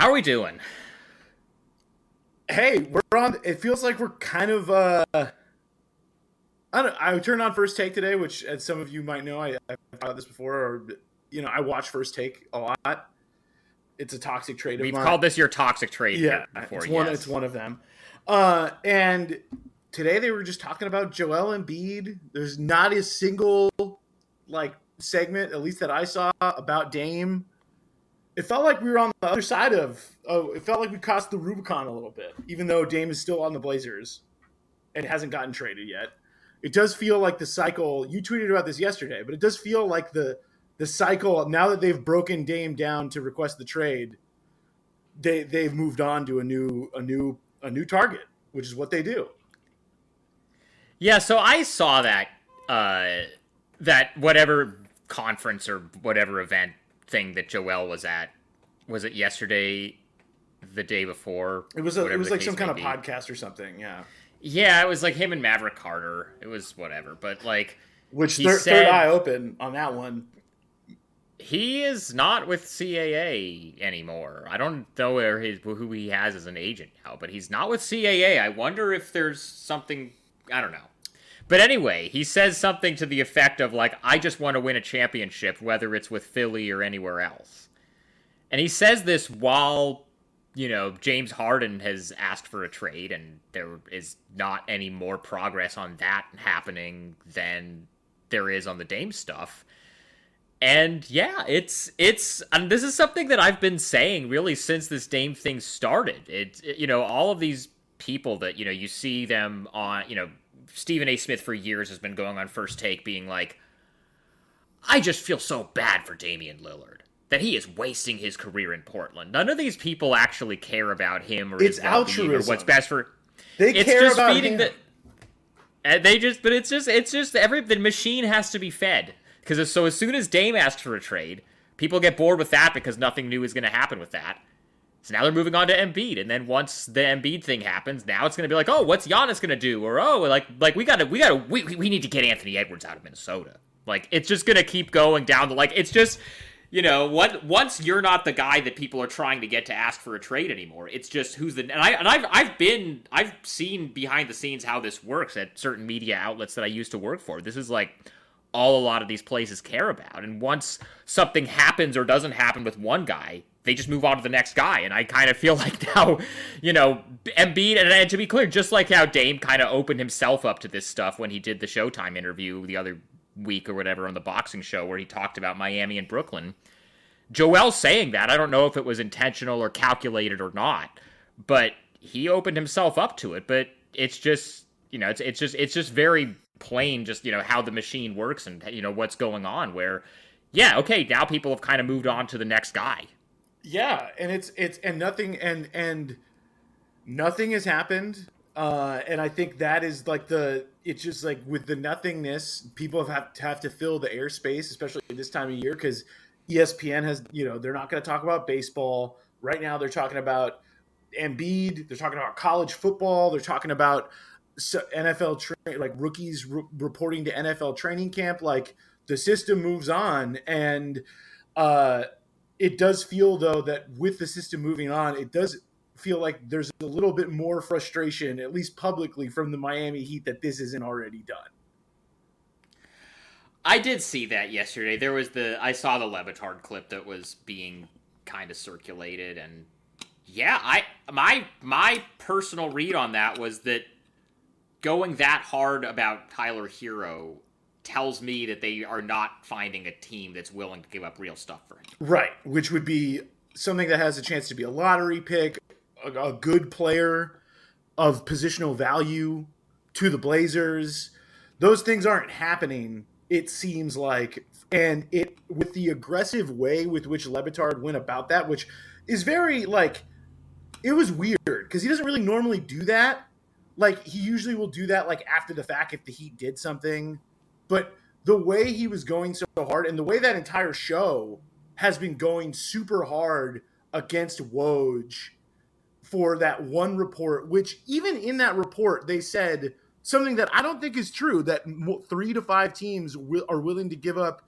How are we doing? Hey, we're on. It feels like we're kind of. uh I don't. I turned on First Take today, which, as some of you might know, I, I've thought this before, or you know, I watch First Take a lot. It's a toxic trait. We've called this your toxic trait. Yeah, before. It's one. yes. It's one of them. Uh, and today they were just talking about Joel Embiid. There's not a single like segment, at least that I saw, about Dame. It felt like we were on the other side of. Oh, it felt like we crossed the Rubicon a little bit, even though Dame is still on the Blazers and hasn't gotten traded yet. It does feel like the cycle. You tweeted about this yesterday, but it does feel like the the cycle now that they've broken Dame down to request the trade. They they've moved on to a new a new a new target, which is what they do. Yeah, so I saw that uh that whatever conference or whatever event thing that Joel was at was it yesterday the day before It was a, it was like some kind of be. podcast or something, yeah. Yeah, it was like him and Maverick Carter. It was whatever, but like Which thir- said- third eye open on that one. he is not with CAA anymore. I don't know where his who he has as an agent now, but he's not with CAA. I wonder if there's something I don't know. But anyway, he says something to the effect of like I just want to win a championship whether it's with Philly or anywhere else. And he says this while you know, James Harden has asked for a trade, and there is not any more progress on that happening than there is on the Dame stuff. And yeah, it's it's and this is something that I've been saying really since this Dame thing started. It's it, you know all of these people that you know you see them on you know Stephen A. Smith for years has been going on First Take being like, I just feel so bad for Damian Lillard that he is wasting his career in Portland. None of these people actually care about him or It's his well-being or what's best for They it's care just about feeding him. the and they just but it's just it's just every the machine has to be fed because so as soon as Dame asks for a trade people get bored with that because nothing new is going to happen with that so now they're moving on to Embiid and then once the Embiid thing happens now it's going to be like oh what's Giannis going to do or oh like like we got to we got to we, we need to get Anthony Edwards out of Minnesota like it's just going to keep going down the like it's just you know, what once you're not the guy that people are trying to get to ask for a trade anymore. It's just who's the and I and I've I've been I've seen behind the scenes how this works at certain media outlets that I used to work for. This is like all a lot of these places care about. And once something happens or doesn't happen with one guy, they just move on to the next guy. And I kind of feel like now, you know, Embiid, and, and to be clear, just like how Dame kind of opened himself up to this stuff when he did the Showtime interview the other week or whatever on the boxing show where he talked about Miami and Brooklyn. Joel saying that, I don't know if it was intentional or calculated or not, but he opened himself up to it. But it's just, you know, it's it's just it's just very plain, just you know how the machine works and you know what's going on. Where, yeah, okay, now people have kind of moved on to the next guy. Yeah, and it's it's and nothing and and nothing has happened. Uh, and I think that is like the it's just like with the nothingness, people have to have to fill the airspace, especially this time of year, because ESPN has you know they're not going to talk about baseball right now. They're talking about Embiid. They're talking about college football. They're talking about so- NFL tra- like rookies re- reporting to NFL training camp. Like the system moves on, and uh, it does feel though that with the system moving on, it does feel like there's a little bit more frustration, at least publicly, from the Miami Heat that this isn't already done. I did see that yesterday. There was the I saw the Le Batard clip that was being kind of circulated, and yeah, I my my personal read on that was that going that hard about Tyler Herro tells me that they are not finding a team that's willing to give up real stuff for him. Right, which would be something that has a chance to be a lottery pick, a, a good player of positional value to the Blazers. Those things aren't happening, it seems like. And it with the aggressive way with which Le Batard went about that, which is very like it was weird because he doesn't really normally do that. Like he usually will do that like after the fact if the Heat did something. But the way he was going so hard and the way that entire show has been going super hard against Woj for that one report, which even in that report, they said something that I don't think is true that three to five teams wi- are willing to give up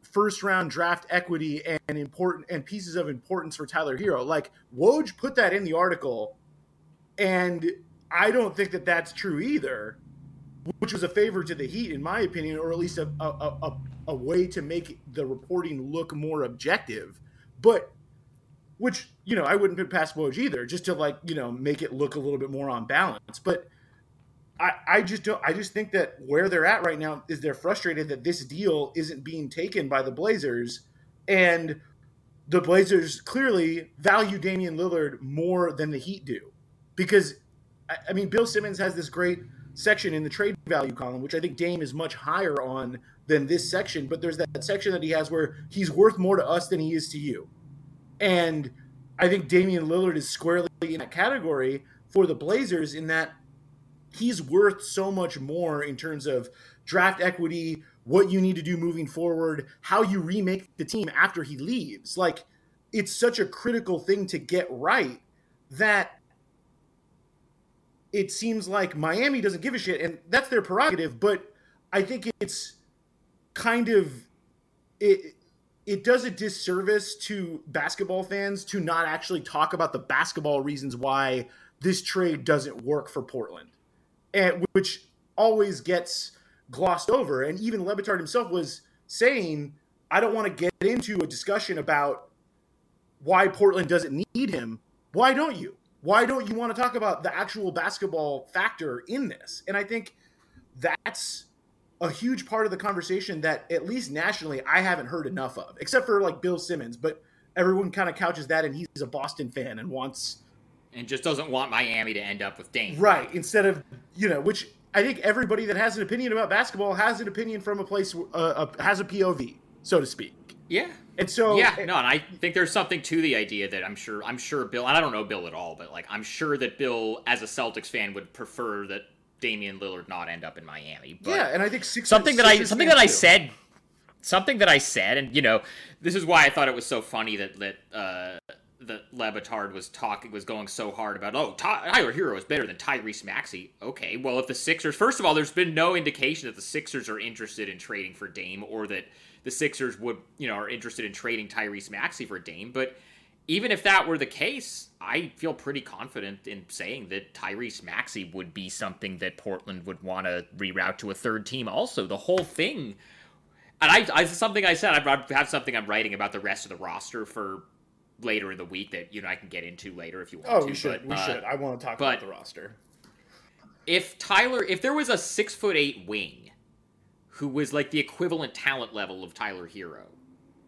first round draft equity and important and pieces of importance for Tyler Herro. Like Woj put that in the article, and I don't think that that's true either, which was a favor to the Heat, in my opinion, or at least a a, a, a way to make the reporting look more objective. But which you know I wouldn't put past Woj either, just to like you know make it look a little bit more on balance. But I, I just don't I just think that where they're at right now is they're frustrated that this deal isn't being taken by the Blazers and the Blazers clearly value Damian Lillard more than the Heat do. Because I, I mean Bill Simmons has this great section in the trade value column, which I think Dame is much higher on than this section, but there's that section that he has where he's worth more to us than he is to you. And I think Damian Lillard is squarely in that category for the Blazers in that he's worth so much more in terms of draft equity, what you need to do moving forward, how you remake the team after he leaves. Like, it's such a critical thing to get right that it seems like Miami doesn't give a shit, and that's their prerogative. But I think it's kind of it. It does a disservice to basketball fans to not actually talk about the basketball reasons why this trade doesn't work for Portland and which always gets glossed over. And even Le Batard himself was saying, I don't want to get into a discussion about why Portland doesn't need him. Why don't you? Why don't you want to talk about the actual basketball factor in this? And I think that's a huge part of the conversation that at least nationally I haven't heard enough of, except for like Bill Simmons, but everyone kind of couches that and he's a Boston fan and wants and just doesn't want Miami to end up with Dame. Right. Instead of, you know, which I think everybody that has an opinion about basketball has an opinion from a place, uh, uh, has a POV, so to speak. Yeah. And so yeah, no, and I think there's something to the idea that I'm sure I'm sure Bill and I don't know Bill at all, but like I'm sure that Bill as a Celtics fan would prefer that Damian Lillard not end up in Miami. But yeah, and I think Sixers, something that Sixers I something that I too. said something that I said, and you know, this is why I thought it was so funny that that uh, that Le Batard was talking was going so hard about oh Tyler Herro is better than Tyrese Maxey. Okay, well if the Sixers first of all, there's been no indication that the Sixers are interested in trading for Dame or that the Sixers would you know are interested in trading Tyrese Maxey for Dame, but even if that were the case, I feel pretty confident in saying that Tyrese Maxey would be something that Portland would want to reroute to a third team. Also, the whole thing, and I, I something I said, I have something I'm writing about the rest of the roster for later in the week that you know I can get into later if you want Oh, to. we should. but, we uh, should. I want to talk but- about the roster. if Tyler, if there was a six foot eight wing who was like the equivalent talent level of Tyler Herro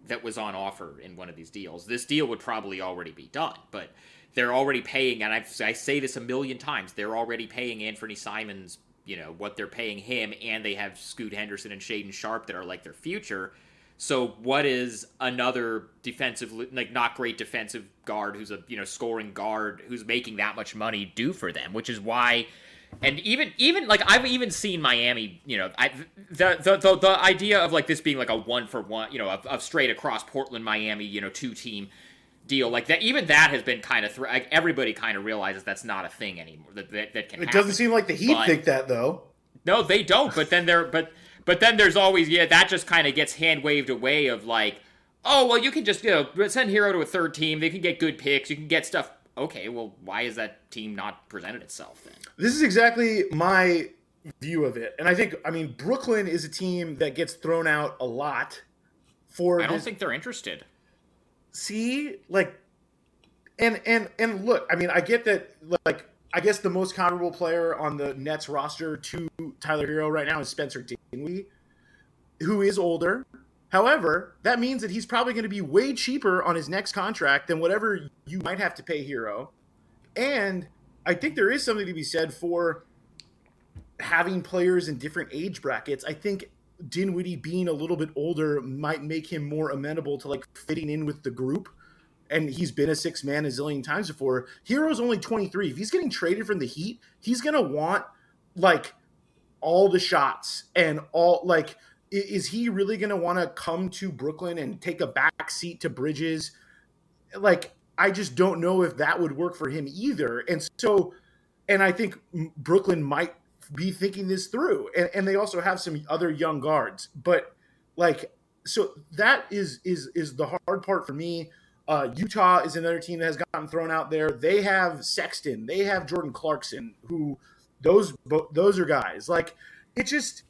that was on offer in one of these deals, this deal would probably already be done. But they're already paying, and I've, I say this a million times, they're already paying Anfernee Simons, you know, what they're paying him, and they have Scoot Henderson and Shaedon Sharpe that are like their future. So what is another defensive, like not great defensive guard who's a you know scoring guard who's making that much money do for them? Which is why, and even even like I've even seen Miami, you know, I the the the, the idea of like this being like a one for one, you know, of, of straight across Portland Miami, you know, two team deal like that. Even that has been kind of th- like everybody kind of realizes that's not a thing anymore. That that, that can. It happen. doesn't seem like the Heat But- think that though. No, they don't. But then there, but but then there's always yeah that just kind of gets hand waved away of like, oh well, you can just you know send Herro to a third team. They can get good picks. You can get stuff. Okay, well, why is that team not presented itself then? This is exactly my view of it, and I think I mean Brooklyn is a team that gets thrown out a lot for. I don't this- think they're interested. see like and and and look i mean i get that like i guess the most comparable player on the nets roster to tyler herro right now is spencer dinwiddie who is older however that means that he's probably going to be way cheaper on his next contract than whatever you might have to pay herro and i think there is something to be said for having players in different age brackets i think Dinwiddie being a little bit older might make him more amenable to like fitting in with the group. And he's been a six man a zillion times before. Herro's only 23. If he's getting traded from the Heat, he's going to want like all the shots and all like, is he really going to want to come to Brooklyn and take a back seat to Bridges? Like, I just don't know if that would work for him either. And so, and I think Brooklyn might be thinking this through. And, and they also have some other young guards. But like, so that is is is the hard part for me. Uh, Utah is another team that has gotten thrown out there. They have Sexton, they have Jordan Clarkson, who those those are guys like it just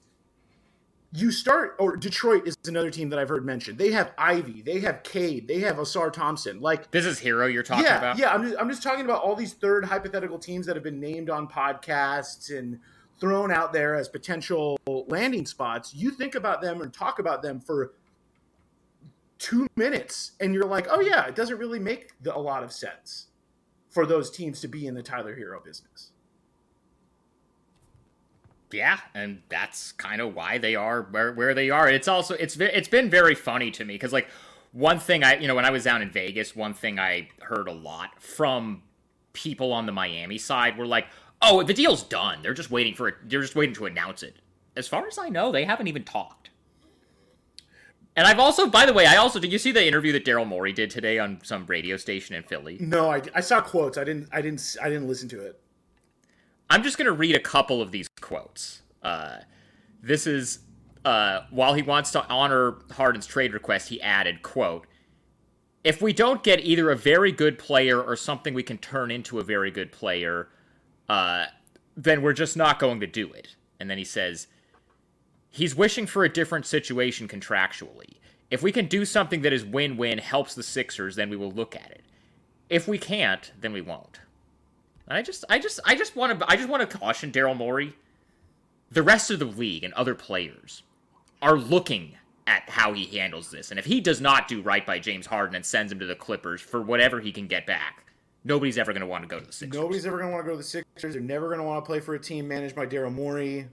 you start or Detroit is another team that I've heard mentioned. They have Ivey, they have Cade, they have Ausar Thompson. Like this is Herro you're talking yeah, about. Yeah, I'm just, I'm just talking about all these third hypothetical teams that have been named on podcasts and thrown out there as potential landing spots. You think about them and talk about them for two minutes, and you're like, oh yeah, it doesn't really make the, a lot of sense for those teams to be in the Tyler Herro business yeah, and that's kind of why they are where, where they are. It's also it's it's been very funny to me because like one thing I you know when I was down in Vegas, one thing I heard a lot from people on the Miami side were like, "Oh, the deal's done. They're just waiting for it. They're just waiting to announce it." As far as I know, they haven't even talked. And I've also, by the way, I also did you see the interview that Daryl Morey did today on some radio station in Philly? No, I, I saw quotes. I didn't. I didn't. I didn't listen to it. I'm just going to read a couple of these quotes. Uh, this is uh, while he wants to honor Harden's trade request, he added, "quote If we don't get either a very good player or something we can turn into a very good player, uh, then we're just not going to do it." And then he says, "He's wishing for a different situation contractually. If we can do something that is win-win, helps the Sixers, then we will look at it. If we can't, then we won't." I just, I just, I just want to, I just want to caution Daryl Morey. The rest of the league and other players are looking at how he handles this, and if he does not do right by James Harden and sends him to the Clippers for whatever he can get back, nobody's ever going to want to go to the Sixers. Nobody's ever going to want to go to the Sixers. They're never going to want to play for a team managed by Daryl Morey.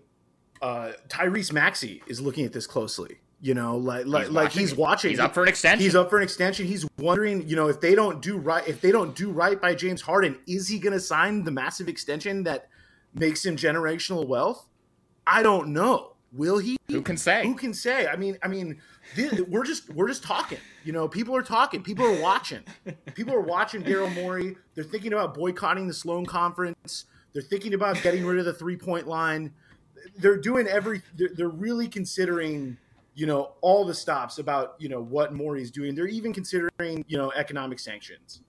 Uh, Tyrese Maxey is looking at this closely. You know, like like he's like he's watching. He's up for an extension. He's up for an extension. He's wondering, you know, if they don't do right, if they don't do right by James Harden, is he going to sign the massive extension that makes him generational wealth? I don't know. Will he? Who can say? Who can say? I mean, I mean, we're just we're just talking. You know, people are talking. People are watching. People are watching Daryl Morey. They're thinking about boycotting the Sloan Conference. They're thinking about getting rid of the three point line. They're doing every. They're, they're really considering you know all the stops about you know what Morey's doing. They're even considering you know economic sanctions.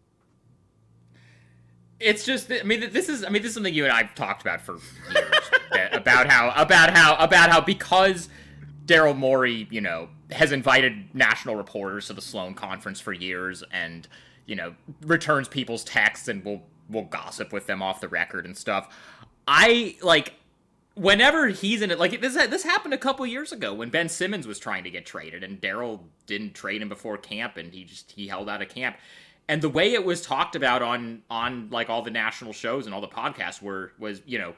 It's just, I mean, this is, I mean, this is something you and I've talked about for years about how, about how, about how because Daryl Morey, you know, has invited national reporters to the Sloan Conference for years, and you know, returns people's texts and will will gossip with them off the record and stuff. I like whenever he's in it, like this this happened a couple years ago when Ben Simmons was trying to get traded, and Daryl didn't trade him before camp, and he just he held out of camp. And the way it was talked about on on like all the national shows and all the podcasts were was you know,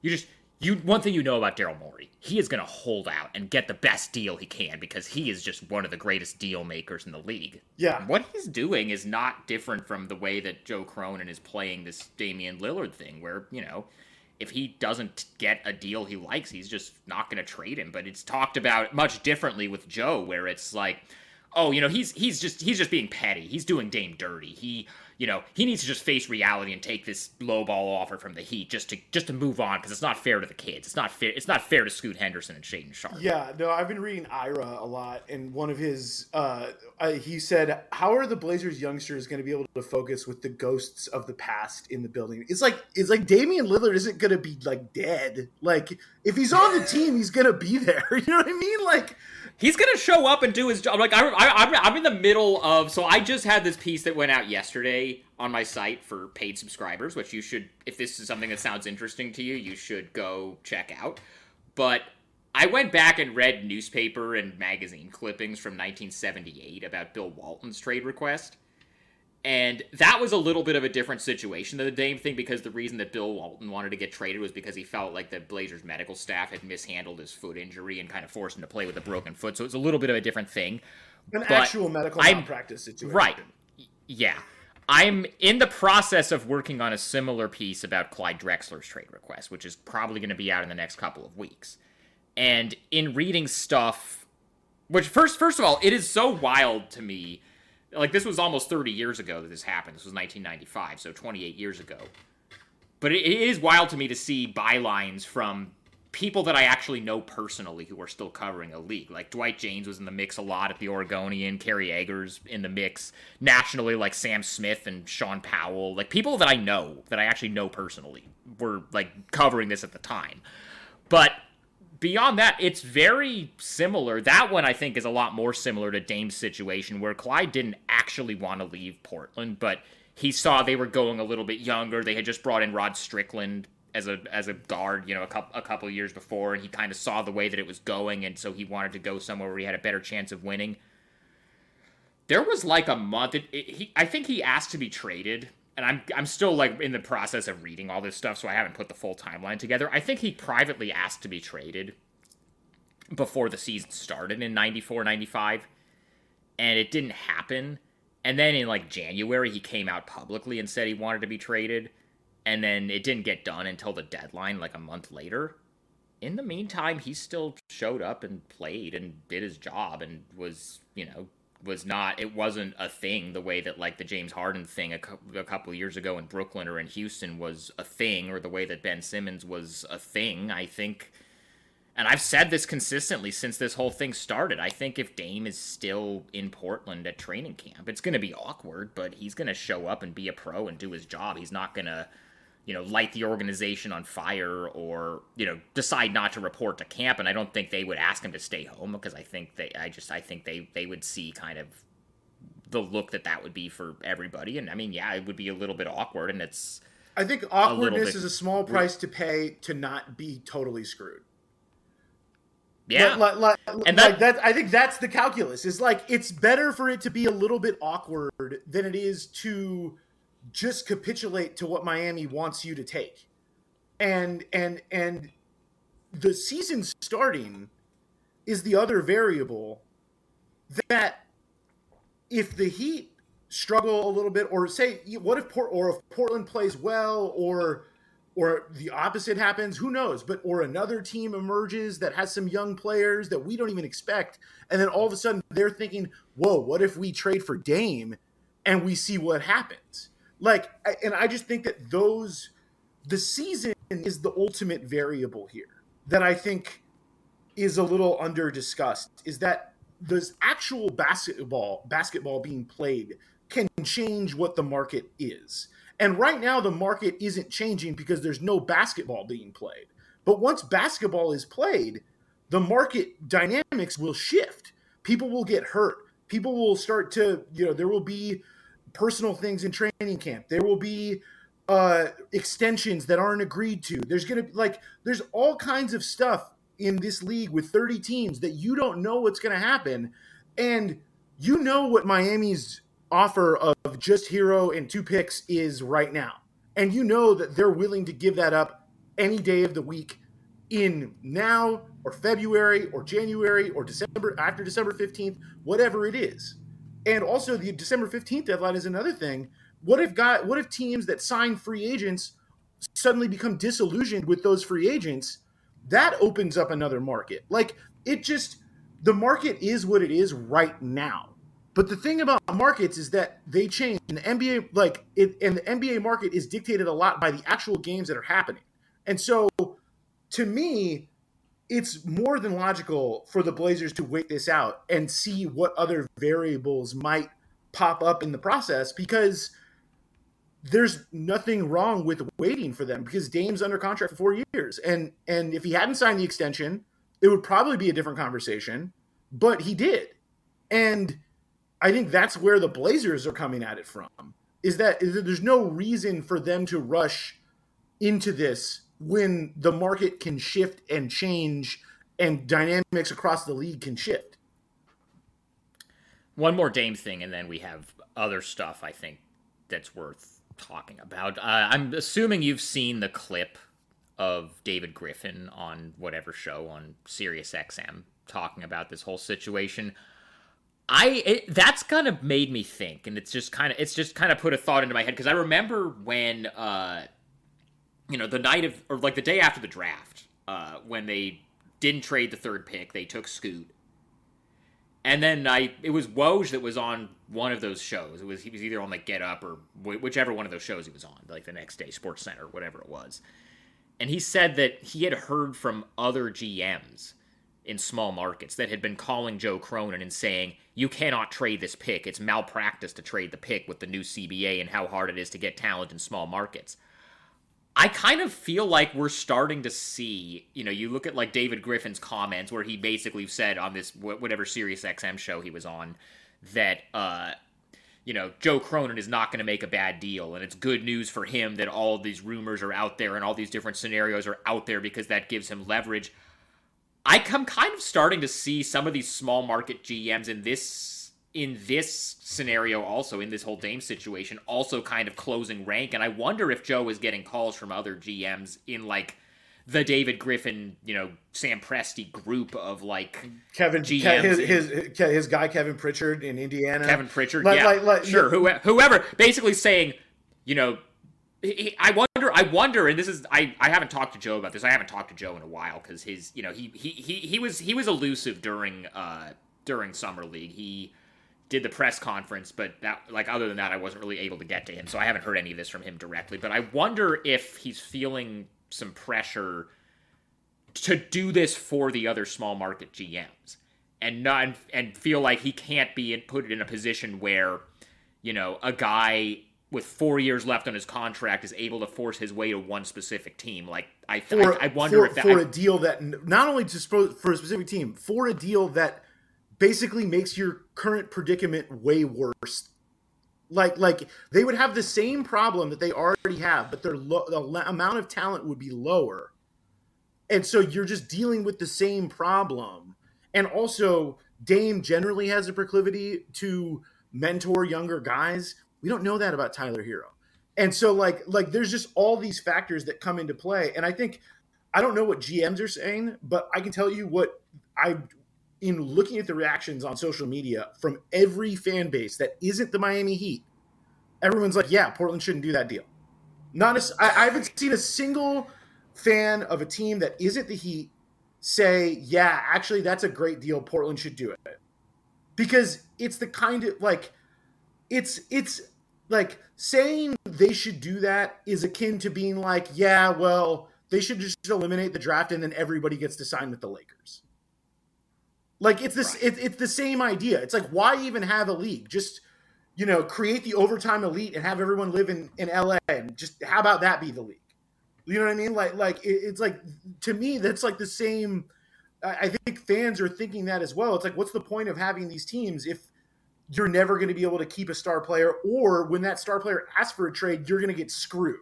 you just you one thing you know about Daryl Morey, he is going to hold out and get the best deal he can because he is just one of the greatest deal makers in the league. Yeah, what he's doing is not different from the way that Joe Cronin is playing this Damian Lillard thing, where you know if he doesn't get a deal he likes, he's just not going to trade him. But it's talked about much differently with Joe, where it's like, oh, you know, he's he's just he's just being petty. He's doing Dame dirty. He you know, he needs to just face reality and take this low ball offer from the Heat just to just to move on because it's not fair to the kids. It's not fair. It's not fair to Scoot Henderson and Shaedon Sharpe. Yeah, no, I've been reading Ira a lot, and one of his, uh, uh, he said, "How are the Blazers youngsters going to be able to focus with the ghosts of the past in the building?" It's like it's like Damian Lillard isn't going to be like dead. Like if he's on the team, he's going to be there. You know what I mean? Like he's gonna show up and do his job. Like I, I, I'm in the middle of. So I just had this piece that went out yesterday on my site for paid subscribers, which you should, if this is something that sounds interesting to you, you should go check out. But I went back and read newspaper and magazine clippings from 1978 about Bill Walton's trade request. And that was a little bit of a different situation than the Dame thing because the reason that Bill Walton wanted to get traded was because he felt like the Blazers medical staff had mishandled his foot injury and kind of forced him to play with a broken foot. So it's a little bit of a different thing. An but actual medical malpractice situation. Right. Yeah. I'm in the process of working on a similar piece about Clyde Drexler's trade request, which is probably going to be out in the next couple of weeks. And in reading stuff, which first, first of all, it is so wild to me like this was almost 30 years ago that this happened. This was 1995, so 28 years ago. But it, it is wild to me to see bylines from people that I actually know personally who are still covering a league. Like Dwight Jaynes was in the mix a lot at the Oregonian, Kerry Eggers in the mix nationally, like Sam Smith and Shaun Powell, like people that I know that I actually know personally were like covering this at the time. But beyond that, it's very similar. That one I think is a lot more similar to Dame's situation where Clyde didn't actually want to leave Portland, but he saw they were going a little bit younger. They had just brought in Rod Strickland as a as a guard, you know, a couple a couple years before, and he kind of saw the way that it was going, and so he wanted to go somewhere where he had a better chance of winning. There was like a month. It, it, he, I think he asked to be traded, and I'm I'm still like in the process of reading all this stuff, so I haven't put the full timeline together. I think he privately asked to be traded before the season started in 94 95 and it didn't happen and then in like January he came out publicly and said he wanted to be traded and then it didn't get done until the deadline like a month later in the meantime he still showed up and played and did his job and was you know was not it wasn't a thing the way that like the James Harden thing a, a couple years ago in Brooklyn or in Houston was a thing or the way that Ben Simmons was a thing I think and I've said this consistently since this whole thing started. I think if Dame is still in Portland at training camp, it's going to be awkward, but he's going to show up and be a pro and do his job. He's not going to you know, light the organization on fire or, you know, decide not to report to camp. And I don't think they would ask him to stay home because I think they, I just, I think they, they would see kind of the look that that would be for everybody. And I mean, yeah, it would be a little bit awkward and it's, I think awkwardness is a small price to pay to not be totally screwed. Yeah, like, like, and that, like that, I think that's the calculus. Is like it's better for it to be a little bit awkward than it is to just capitulate to what Miami wants you to take. And and and the season starting is the other variable that if the Heat struggle a little bit or say what if Port or if Portland plays well or or the opposite happens who knows but or another team emerges that has some young players that we don't even expect and then all of a sudden they're thinking whoa what if we trade for Dame and we see what happens like, and I just think that those, the season is the ultimate variable here that I think is a little under discussed is that the actual basketball basketball being played can change what the market is. And right now the market isn't changing because there's no basketball being played. But once basketball is played, the market dynamics will shift. People will get hurt. People will start to, you know, there will be personal things in training camp. There will be uh, extensions that aren't agreed to. There's going to like, there's all kinds of stuff in this league with 30 teams that you don't know what's going to happen. And you know what Miami's offer of just Herro and two picks is right now. And you know that they're willing to give that up any day of the week in now or February or January or December after December 15th, whatever it is. And also the December 15th deadline is another thing. What if got what if teams that sign free agents suddenly become disillusioned with those free agents? That opens up another market. Like it just the market is what it is right now. But the thing about markets is that they change. And the NBA, like it, and the NBA market is dictated a lot by the actual games that are happening. And so, to me, it's more than logical for the Blazers to wait this out and see what other variables might pop up in the process because there's nothing wrong with waiting for them because Dame's under contract for four years. And and if he hadn't signed the extension, it would probably be a different conversation. But he did. And I think that's where the Blazers are coming at it from. Is that, is that there's no reason for them to rush into this when the market can shift and change and dynamics across the league can shift. One more Dame thing, and then we have other stuff I think that's worth talking about. Uh, I'm assuming you've seen the clip of David Griffin on whatever show on Sirius XM talking about this whole situation. I it, that's kind of made me think, and it's just kind of it's just kind of put a thought into my head because I remember when uh, you know, the night of, or like the day after the draft, uh, when they didn't trade the third pick, they took Scoot. And then I, it was Woj that was on one of those shows. It was he was either on like Get Up or whichever one of those shows he was on, like the next day, Sports Center, whatever it was. and he said that he had heard from other GMs in small markets that had been calling Joe Cronin and saying, you cannot trade this pick. It's malpractice to trade the pick with the new CBA and how hard it is to get talent in small markets. I kind of feel like we're starting to see, you know, you look at like David Griffin's comments where he basically said on this whatever Sirius XM show he was on that uh you know, Joe Cronin is not going to make a bad deal. And it's good news for him that all these rumors are out there and all these different scenarios are out there because that gives him leverage. I come kind of starting to see some of these small market GMs in this in this scenario also in this whole Dame situation also kind of closing rank and I wonder if Joe is getting calls from other GMs in like the David Griffin, you know, Sam Presti group of like Kevin GMs his, his his guy Kevin Pritchard in Indiana. Kevin Pritchard, like, yeah, like, like, sure, whoever, whoever, basically saying, you know, I wonder, I wonder, and this is, I, I haven't talked to Joe about this. I haven't talked to Joe in a while because his, you know, he, he, he, he was, he was elusive during, uh, during summer league. He did the press conference, but that, like, other than that, I wasn't really able to get to him, so I haven't heard any of this from him directly. But I wonder if he's feeling some pressure to do this for the other small market GMs and not and feel like he can't be put in a position where you know a guy with four years left on his contract is able to force his way to one specific team. Like I, for, I, I, wonder for, if that, for I, a deal that not only to for a specific team, for a deal that basically makes your current predicament way worse. Like like they would have the same problem that they already have, but their lo- the amount of talent would be lower, and so you're just dealing with the same problem. And also, Dame generally has a proclivity to mentor younger guys we don't know that about Tyler herro And so like like there's just all these factors that come into play. And I think I don't know what GMs are saying, but I can tell you what I in looking at the reactions on social media from every fan base that isn't the Miami Heat, everyone's like, yeah, Portland shouldn't do that deal. Not a, I, I haven't seen a single fan of a team that isn't the Heat say, yeah, actually, that's a great deal. Portland should do it. Because it's the kind of like, it's, it's, like saying they should do that is akin to being like, yeah, well, they should just eliminate the draft and then everybody gets to sign with the Lakers. Like it's this, right. it, it's the same idea. It's like why even have a league? Just you know, create the overtime elite and have everyone live in in LA and just how about that be the league? You know what I mean? Like like it, it's like to me that's like the same. I think fans are thinking that as well. It's like, what's the point of having these teams if you're never going to be able to keep a star player, or when that star player asks for a trade, you're going to get screwed.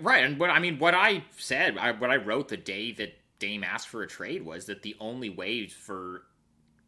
Right, and what I mean, what I said, I, what I wrote the day that Dame asked for a trade was that the only way for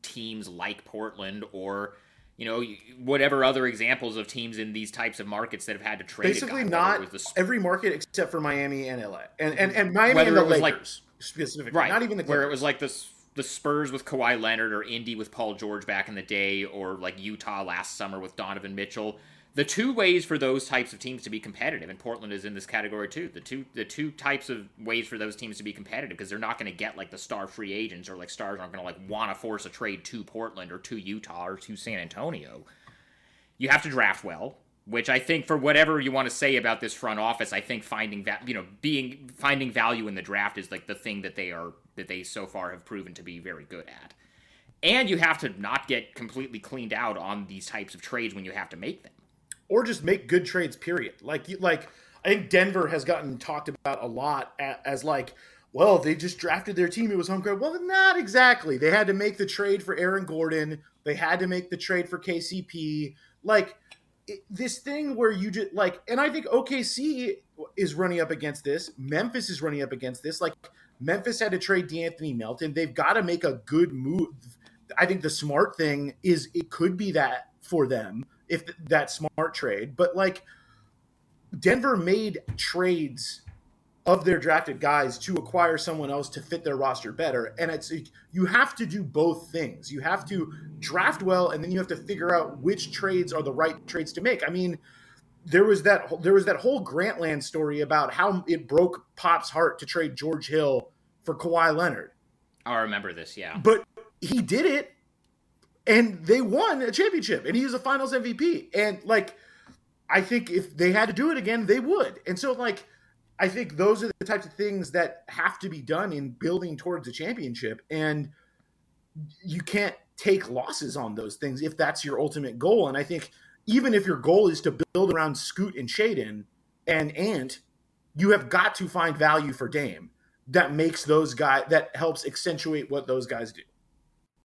teams like Portland or you know whatever other examples of teams in these types of markets that have had to trade basically guy, not the, every market except for Miami and LA and and, and Miami and the Lakers like, specifically, right? Not even the Clippers. where it was like this the Spurs with Kawhi Leonard or Indy with Paul George back in the day or like Utah last summer with Donovan Mitchell. The two ways for those types of teams to be competitive, and Portland is in this category too. The two the two types of ways for those teams to be competitive because they're not going to get like the star free agents or like stars aren't going to like want to force a trade to Portland or to Utah or to San Antonio. You have to draft well, which I think for whatever you want to say about this front office, I think finding that you know being finding value in the draft is like the thing that they are that they so far have proven to be very good at. And you have to not get completely cleaned out on these types of trades when you have to make them. Or just make good trades, period. Like, like I think Denver has gotten talked about a lot as like, well, they just drafted their team. It was homegrown. Well, not exactly. They had to make the trade for Aaron Gordon. They had to make the trade for KCP. Like it, this thing where you just like, and I think OKC is running up against this. Memphis is running up against this. Like Memphis had to trade De'Anthony Melton. They've got to make a good move. I think the smart thing is it could be that for them if that smart trade, but like Denver made trades of their drafted guys to acquire someone else to fit their roster better. And it's you have to do both things. You have to draft well, and then you have to figure out which trades are the right trades to make. I mean, there was that there was that whole Grantland story about how it broke Pop's heart to trade George Hill for Kawhi Leonard. I remember this, yeah. But he did it, and they won a championship, and he was a Finals MVP. And like, I think if they had to do it again, they would. And so like, I think those are the types of things that have to be done in building towards a championship. And you can't take losses on those things if that's your ultimate goal. And I think even if your goal is to build around Scoot and Shaedon and Ant, you have got to find value for Dame that makes those guys that helps accentuate what those guys do.